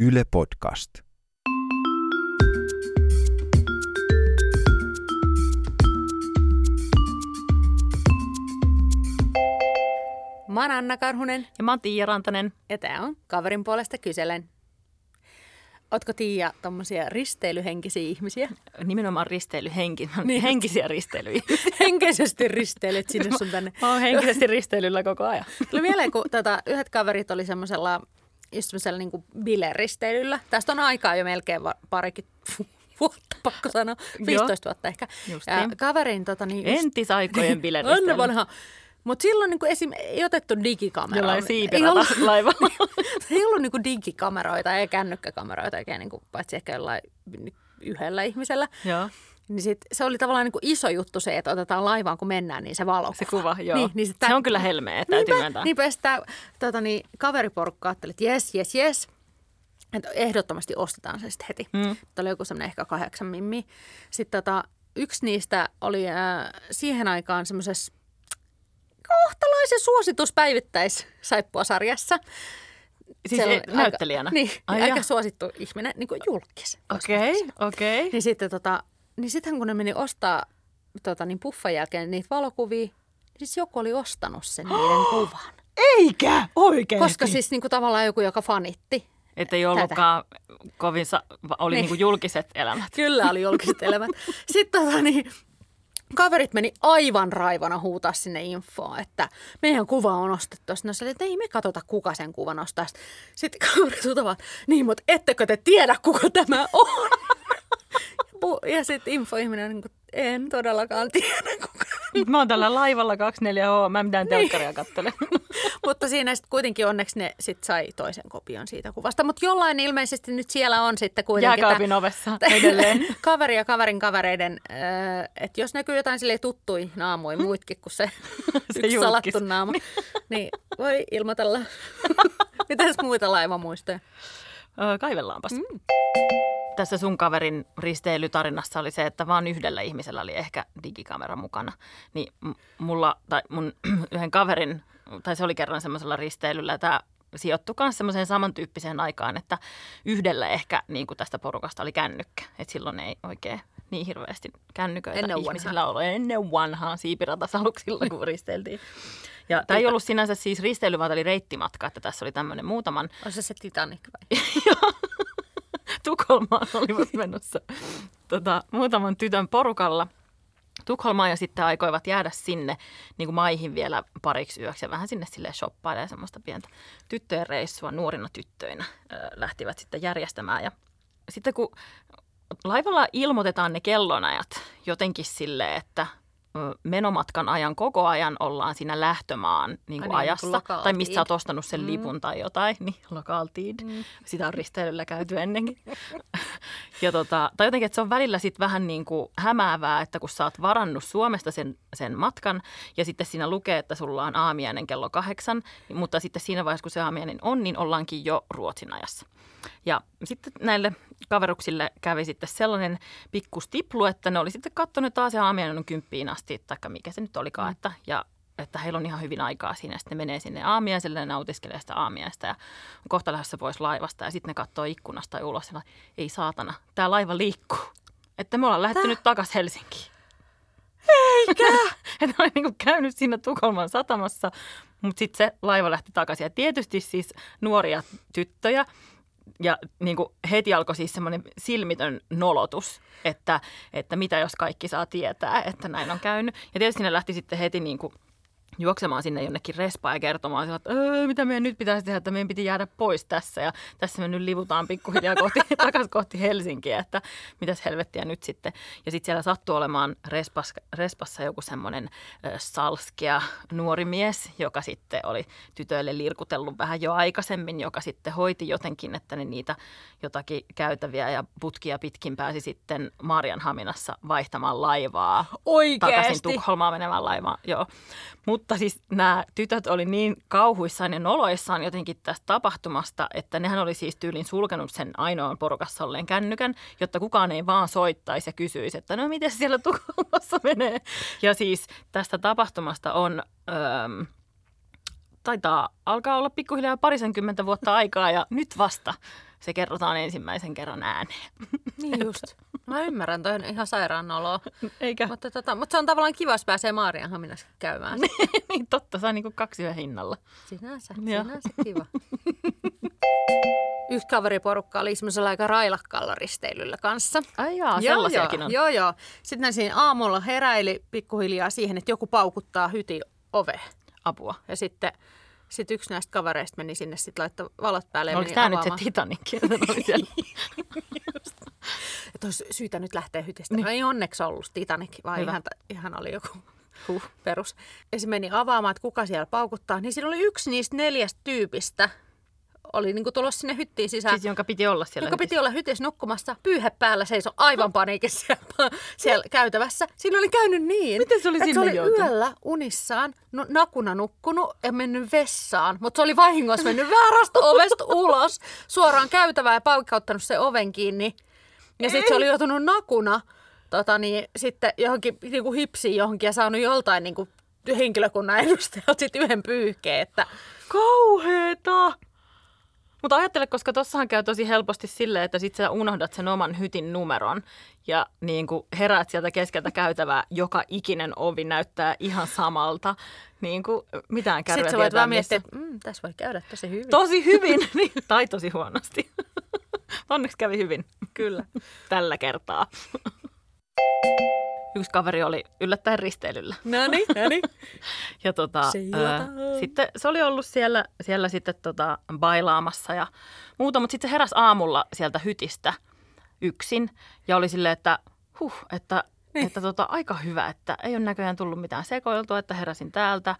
Yle Podcast. Mä oon Anna Karhunen Ja mä oon Tiia Rantanen. ja tää on Kaverin puolesta kyselen. Ootko Tiia tommosia risteilyhenkisiä ihmisiä? Nimenomaan risteilyhenki, Niin. niin. henkisiä risteilyjä. Henkisesti risteilet sinne sun tänne. Mä oon henkisesti risteilyllä koko ajan. Tuli mieleen, kun tota, yhdet kaverit oli semmoisella just semmoisella niin bileristeilyllä. Tästä on aikaa jo melkein va- parikin vuotta, pakko sanoa. 15 vuotta ehkä. Justiin. Ja kaverin tota, niin just- Entisaikojen bileristely. Ennen vanha. Mutta silloin niin esim. ei otettu digikameraa. Jollain Ei siipirata ollut, laivalla. ei ollut niin oikein ei kännykkäkameroita oikein, niin kuin, paitsi ehkä jollain yhdellä ihmisellä. Joo. Niin sit se oli tavallaan niin kuin iso juttu se, että otetaan laivaan, kun mennään, niin se valokuva. Se kuva, joo. Niin, niin se on kyllä helmeä, täytyy niinpä, myöntää. niinpä sitä tota, niin, kaveriporukka ajatteli, että jes, jes, jes. Että ehdottomasti ostetaan se sitten heti. Mm. Tämä oli joku semmoinen ehkä kahdeksan mimmi. Sitten tota, yksi niistä oli äh, siihen aikaan semmoisessa kohtalaisen suositus päivittäis-saippuasarjassa. Siis Siellä e- näyttelijänä? Aika, niin, Ai aika suosittu ihminen, niin kuin julkis. Okei, okei. Niin sitten tota, niin sittenhän kun ne meni ostaa tota, niin puffan jälkeen niitä valokuvia, niin siis joku oli ostanut sen niiden kuvan. Eikä oikein. Koska siis niin kuin tavallaan joku, joka fanitti. Että ei ollutkaan kovin, sa- oli Niin. niinku julkiset elämät. Kyllä oli julkiset elämät. Sitten tota, niin, kaverit meni aivan raivona huutaa sinne infoa, että meidän kuva on ostettu. Sitten sanoi, että ei me katsota, kuka sen kuvan ostaa. Sitten kaverit huutavat, niin, mutta ettekö te tiedä, kuka tämä on? Pu- Ja sitten infoihminen, niin kuin, en todellakaan tiedä, kuka. Mä oon tällä laivalla 24H, mä en mitään Niin. telkkaria kattele. Mutta siinä sitten kuitenkin onneksi ne sit sai toisen kopion siitä kuvasta. Mutta jollain ilmeisesti nyt siellä on sitten kuitenkin Jääkaapin ovessa edelleen. kaveri ja kaverin kavereiden, äh, että jos näkyy jotain sille tuttui naamui muitkin kuin se, Se yksi salattu naama, niin voi ilmoitella. Mitäs muita laivamuistoja? Öö, kaivellaanpas. Mm. Tässä sun kaverin risteilytarinassa oli se, että vaan yhdellä ihmisellä oli ehkä digikamera mukana. Niin mulla, tai mun yhden kaverin, tai se oli kerran semmoisella risteilyllä, tämä sijoittui myös semmoiseen samantyyppiseen aikaan, että yhdellä ehkä niin kuin tästä porukasta oli kännykkä. Että silloin ei oikein niin hirveästi kännyköitä Ennen ihmisillä ollut. Ennen vanhaa siipiratasaluksilla, kun risteiltiin. Ja tämä ei ollut sinänsä siis risteily, vaan tämä oli reittimatka, että tässä oli tämmöinen muutaman On se se Titanic vai? Tukholmaan olivat menossa tota, muutaman tytön porukalla Tukholmaan ja sitten aikoivat jäädä sinne niin kuin maihin vielä pariksi yöksi ja vähän sinne sille shoppailemaan semmoista pientä tyttöjen reissua nuorina tyttöinä ö, lähtivät sitten järjestämään. Ja sitten kun laivalla ilmoitetaan ne kellonajat jotenkin sille, että menomatkan ajan koko ajan ollaan siinä lähtömaan niin Ai kuin niin, niin kuin ajassa, tai mistä sä oot ostanut sen lipun tai jotain, niin local tid. Sitä on risteilyllä käyty ennenkin. ja tota, tai jotenkin, että se on välillä sit vähän niin kuin hämäävää, että kun sä oot varannut Suomesta sen, sen matkan ja sitten siinä lukee, että sulla on aamiainen kello kahdeksan, mutta sitten siinä vaiheessa, kun se aamiainen on, niin ollaankin jo Ruotsin ajassa. Ja sitten näille kaveruksille kävi sitten sellainen pikku stiplu, että ne oli sitten katsonut taas se aamiainen kymppiin asti, taikka mikä se nyt olikaan, että, ja että heillä on ihan hyvin aikaa siinä. Sitten ne menee sinne aamiaiselle ja nautiskelee sitä aamiaista ja on kohta lähdössä pois laivasta. Ja sitten ne katsoo ikkunasta ulos ja ei saatana, tämä laiva liikkuu. Että me ollaan lähdetty nyt takaisin Helsinkiin. Eikä! että oli niinku käynyt siinä Tukholman satamassa, mutta sitten se laiva lähti takaisin. Ja tietysti siis nuoria tyttöjä, ja niin kuin heti alkoi siis semmoinen silmitön nolotus, että, että mitä jos kaikki saa tietää, että näin on käynyt. Ja tietysti ne lähti sitten heti niin kuin juoksemaan sinne jonnekin respaan ja kertomaan sillä, että "Öö, mitä meidän nyt pitäisi tehdä, että meidän piti jäädä pois tässä. Ja tässä me nyt livutaan pikkuhiljaa kohti, takaisin kohti Helsinkiä, että mitäs helvettiä nyt sitten. Ja sitten siellä sattui olemaan respas, respassa joku semmoinen salskea nuori mies, joka sitten oli tytöille lirkutellut vähän jo aikaisemmin, joka sitten hoiti jotenkin, että ne niitä jotakin käytäviä ja putkia pitkin pääsi sitten Marianhaminassa vaihtamaan laivaa takaisin Oikeesti? Tukholmaan menemään laivaan. Joo. Mutta siis nämä tytöt oli niin kauhuissaan ja noloissaan jotenkin tästä tapahtumasta, että nehän oli siis tyylin sulkenut sen ainoan porukassa olleen kännykän, jotta kukaan ei vaan soittaisi ja kysyisi, että no miten siellä Tukholmassa menee. Ja siis tästä tapahtumasta on... Öö, taitaa alkaa olla pikkuhiljaa parisenkymmentä vuotta aikaa ja nyt vasta se kerrotaan ensimmäisen kerran ääneen. Niin just. Mä ymmärrän, toi on ihan sairaan oloa. Eikä? Mutta, tota, mutta se on tavallaan kiva, jos pääsee Maarianhaminassa käymään. niin totta, saa niinku kaksi yhden hinnalla. Sinänsä, Joo. sinänsä kiva. Yhtä kaveriporukka oli semmoisella aika railakkaalla risteilyllä kanssa. Ai jaa, sellaisiakin joo, on. Joo, joo. Sitten ne siinä aamulla heräili pikkuhiljaa siihen, että joku paukuttaa hyti ove. Apua. Ja sitten sit yksi näistä kavereista meni sinne, sitten laittoi valot päälle ja Oliko tämä nyt se avaamaan. Titanic? Että olisi syytä nyt lähteä hytistä. No ei onneksi ollut Titanic, vaan Hyvä. ihan, ihan oli joku Huh. perus. Ja se meni avaamaan, että kuka siellä paukuttaa. Niin siinä oli yksi niistä neljästä tyypistä, oli niin tulossa sinne hyttiin sisään. Siis jonka piti olla siellä. joka piti olla hytissä nukkumassa, pyyhe päällä seisoi aivan paniikissa siellä, siellä käytävässä. Siinä oli käynyt niin, Miten se oli että sinne se oli joutunut? yöllä unissaan no, nakuna nukkunut ja mennyt vessaan, mutta se oli vahingossa mennyt väärästä ovesta ulos, suoraan käytävään ja paukkauttanut sen oven kiinni. Ja sitten se oli joutunut nakuna tota niin, sitten johonkin niin kuin hipsiin johonkin ja saanut joltain niin kuin henkilökunnan edustajalta sitten yhden pyyhkeen, että Kauheeta! Mutta ajattele, koska tossahan käy tosi helposti silleen, että sit sä unohdat sen oman hytin numeron ja niin kuin heräät sieltä keskeltä käytävää, joka ikinen ovi näyttää ihan samalta. Niin kuin mitään kärryä sitten sä voit vaan miettiä, että mm, tässä voi käydä tosi hyvin. Tosi hyvin, niin, tai tosi huonosti. Onneksi kävi hyvin. Kyllä. Tällä kertaa. Yksi kaveri oli yllättäen risteilyllä. No niin, no niin. Ja tota, ää, sitten se oli ollut siellä, siellä sitten tota, bailaamassa ja muuta, mutta sitten se heräsi aamulla sieltä hytistä yksin ja oli silleen, että huh, että, Niin. että tota, aika hyvä, että ei ole näköjään tullut mitään sekoiltua, että heräsin täältä.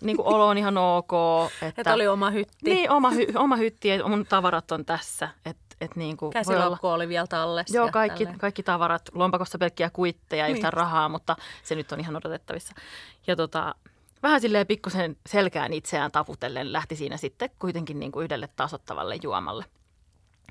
Niin kuin olo on ihan ok. Että, Että oli oma hytti. Niin, oma, hy, oma hytti ja mun tavarat on tässä. Että et niin kuin voi olla, Käsilaukku oli vielä tallessa. Joo, kaikki, tälleen. kaikki tavarat, lompakossa pelkkiä kuitteja, Niin. yhtään rahaa, mutta se nyt on ihan odotettavissa. Ja tota, vähän silleen pikkusen selkään itseään taputellen lähti siinä sitten kuitenkin niin kuin yhdelle tasottavalle juomalle.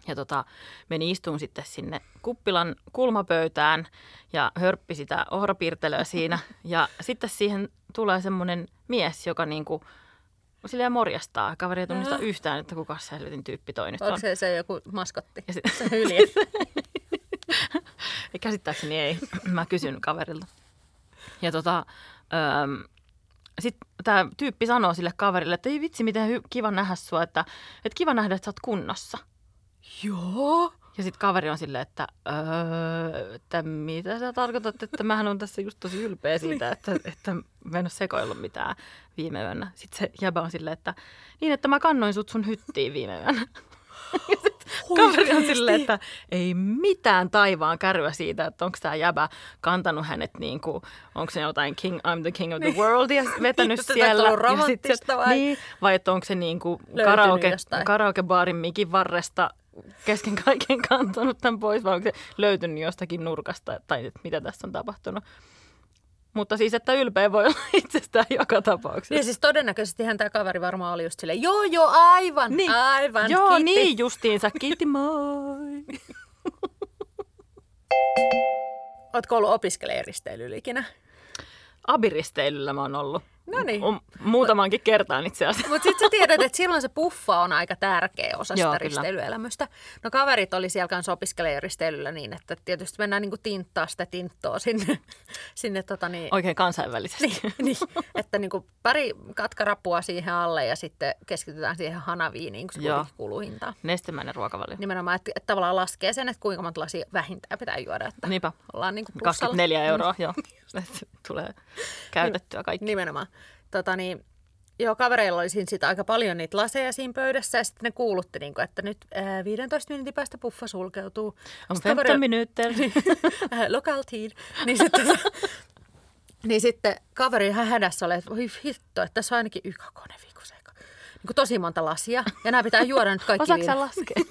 Ja tota, meni istuun sitten sinne kuppilan kulmapöytään ja hörppi sitä ohrapiirtelöä siinä. Ja sitten siihen tulee semmoinen mies, joka niin kuin, silleen morjastaa. Kaveri ei tunnista yhtään, että kuka se helvetin tyyppi toi nyt on. Onko se, se joku maskotti? Ja sit, Se hylje. Ei, Käsittääkseni ei. Mä kysyn kaverilta. Ja tota, sitten tämä tyyppi sanoo sille kaverille, että ei vitsi, miten hy- kiva nähdä sua, että, että kiva nähdä, että sä oot kunnossa. Joo. Ja sitten kaveri on silleen, että, öö, että mitä sä tarkoitat, että mähän on tässä just tosi ylpeä siitä, että, että mä en ole sekoillut mitään viime yönä. Sitten se jäbä on silleen, että niin, että mä kannoin sut sun hyttiin viime yönä. Ja sit kaveri on silleen, että ei mitään taivaan kärryä siitä, että onko tämä jäbä kantanut hänet niin kuin, onko se jotain king, I'm the king of the world ja vetänyt Että siellä. ja sit se, vai? Niin, vai että onko se niin kuin karaoke, karaokebaarin mikin varresta kesken kaiken kantanut tämän pois, vai onko se löytynyt jostakin nurkasta, tai mitä tässä on tapahtunut. Mutta siis, että ylpeä voi olla itsestään joka tapauksessa. Niin siis todennäköisesti tämä kaveri varmaan oli just silleen, joo joo, aivan, Niin. aivan, Joo, kiitti. niin justiinsa. Kiitti, moi. Ootko ollut opiskelijaristeilyllä ikinä? Abiristeilyllä mä oon ollut. No niin. On muutamankin kertaan itse asiassa. Mutta sitten sä tiedät, että silloin se puffa on aika tärkeä osa Joo, sitä kyllä. risteilyelämystä. No kaverit oli siellä kanssa opiskelijaristeilyllä niin, että tietysti mennään niinku tinttaa sitä tinttoa sinne, sinne tota niin, Oikein kansainvälisesti. niin, niin, että niinku pari katkarapua siihen alle ja sitten keskitytään siihen hanaviiniin, kun se Joo. kuuluu hintaan. Nestemäinen ruokavalio. Nimenomaan, että, että tavallaan laskee sen, että kuinka monta lasia vähintään pitää juoda, että Niinpä. ollaan niinku plussalla. 24 euroa, joo. Että Tulee käytettyä kaikki. Nimenomaan. Tota niin, joo, kavereilla oli siinä sit aika paljon niitä laseja siinä pöydässä ja sitten ne kuulutti, niin kuin, että nyt ää, 15 minuutin päästä puffa sulkeutuu. On Sitten 15 minuuttia. äh, local teen. Niin sitten, niin sitten kaveri ihan hädässä oli, että voi hitto, että tässä on ainakin yksi kone viikossa. Niin tosi monta lasia. Ja nämä pitää juoda nyt kaikki. Osaatko laskea?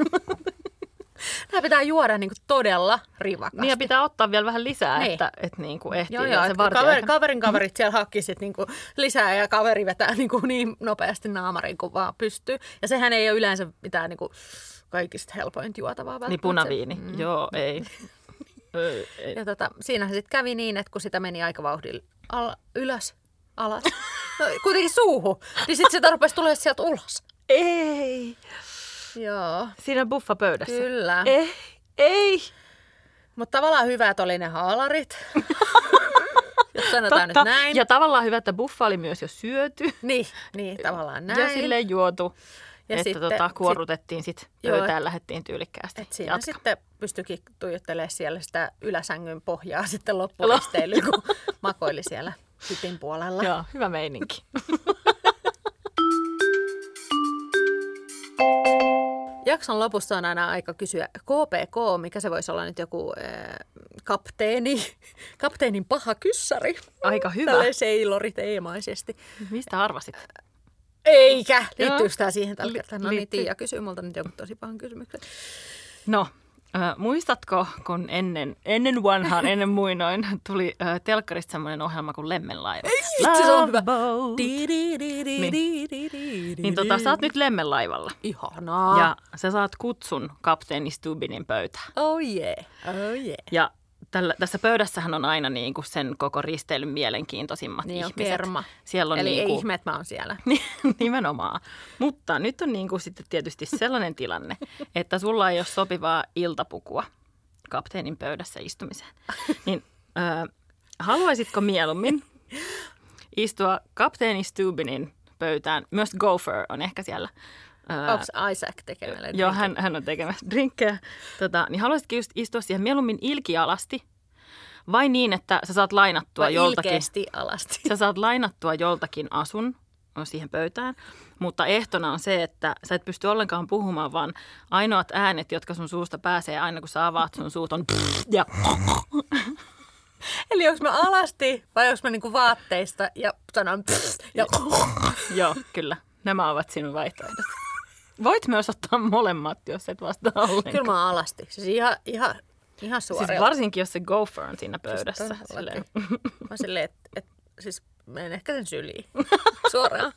Nämä pitää juoda niin kuin todella rivakasti. niin ja pitää ottaa vielä vähän lisää, Niin. että, että niin kuin ehtii Joo, joo, se että vartija. kaveri, kaverin kaverit siellä hakki sit niinku lisää ja kaveri vetää niinku niin nopeasti naamariin kuin vaan pystyy. Ja sehän ei ole yleensä mitään niinku kaikista helpointa juotavaa Niin välttämättä. punaviini. Mm. Joo, ei. Ei, ei. Ja tota, siinä se sitten kävi niin, että kun sitä meni aika vauhdilla al- ylös, alas, no, kuitenkin suuhun, niin sitten sitä rupesi tulemaan sieltä ulos. ei. Joo, siinä buffapöydässä. kyllä. Ei, ei. Mutta tavallaan hyvät oli ne haalarit. Jos sanotaan nyt näin. Ja tavallaan hyvä, että buffa oli myös jo syöty. Niin, niin, tavallaan näin. Ja silleen juotu. Ja että sitten- tota, sit- kuorrutettiin sit Joo. pöytään, lähdettiin tyylikkäästi. Et siinä Jatka. sitten pystyikin tuijottelemaan siellä sitä yläsängyn pohjaa sitten loppuristeilyyn, kun makoili siellä hypin puolella. Joo, hyvä meininki. Jakson lopussa on aina aika kysyä KPK, mikä se voisi olla nyt joku äh, kapteeni, kapteenin paha kyssari. Aika hyvä. Tälleen seiloriteemaisesti. Mistä arvasit? Eikä! Liittyykö tämä siihen tällä kertaa? No niin. Tiia kysyy multa nyt jonkun tosi pahan kysymyksen. No, äh, muistatko, kun ennen, ennen vanhaan, ennen muinoin, tuli äh, telkkarista semmoinen ohjelma kuin Lemmenlaiva? vitsi, se on hyvä. Boat. Niin tota, sä oot nyt Lemmenlaivalla. Ihanaa. Ja sä saat kutsun kapteeni Stubinin pöytään. Oh yeah, oh yeah. Ja tällä, tässä pöydässähän on aina niin kuin sen koko risteilyn mielenkiintoisimmat Niin ihmiset. kerma. Siellä on Eli niin ei kuin, ihme, että mä oon siellä. Nimenomaan. Mutta nyt on niin kuin sitten tietysti sellainen tilanne, että sulla ei ole sopivaa iltapukua kapteenin pöydässä istumiseen. Niin äh, haluaisitko mieluummin istua kapteeni Stubinin pöytään? Myös Gopher on ehkä siellä. Äh, Onko Isaac tekemällä? Joo, hän, hän on tekemässä drinkkejä. Tota, niin haluaisitko just istua siihen mieluummin ilkialasti vai niin, että sä saat lainattua Vai joltakin alasti. sä saat lainattua joltakin asun siihen pöytään, mutta ehtona on se, että sä et pysty ollenkaan puhumaan, vaan ainoat äänet, jotka sun suusta pääsee aina kun sä avaat sun suut on ja Eli onko mä alasti vai onko mä niinku vaatteista ja sanon ja joo, kyllä. Nämä ovat sinun vaihtoehdot. Voit myös ottaa molemmat, jos et vastaa ollenkaan. Kyllä mä alasti. Siis ihan, ihan, ihan Siis suoraan. varsinkin, jos se gopher on siinä pöydässä. todellakin. Silleen, Mä silleen, että et, siis menen ehkä sen syliin. Suoraan.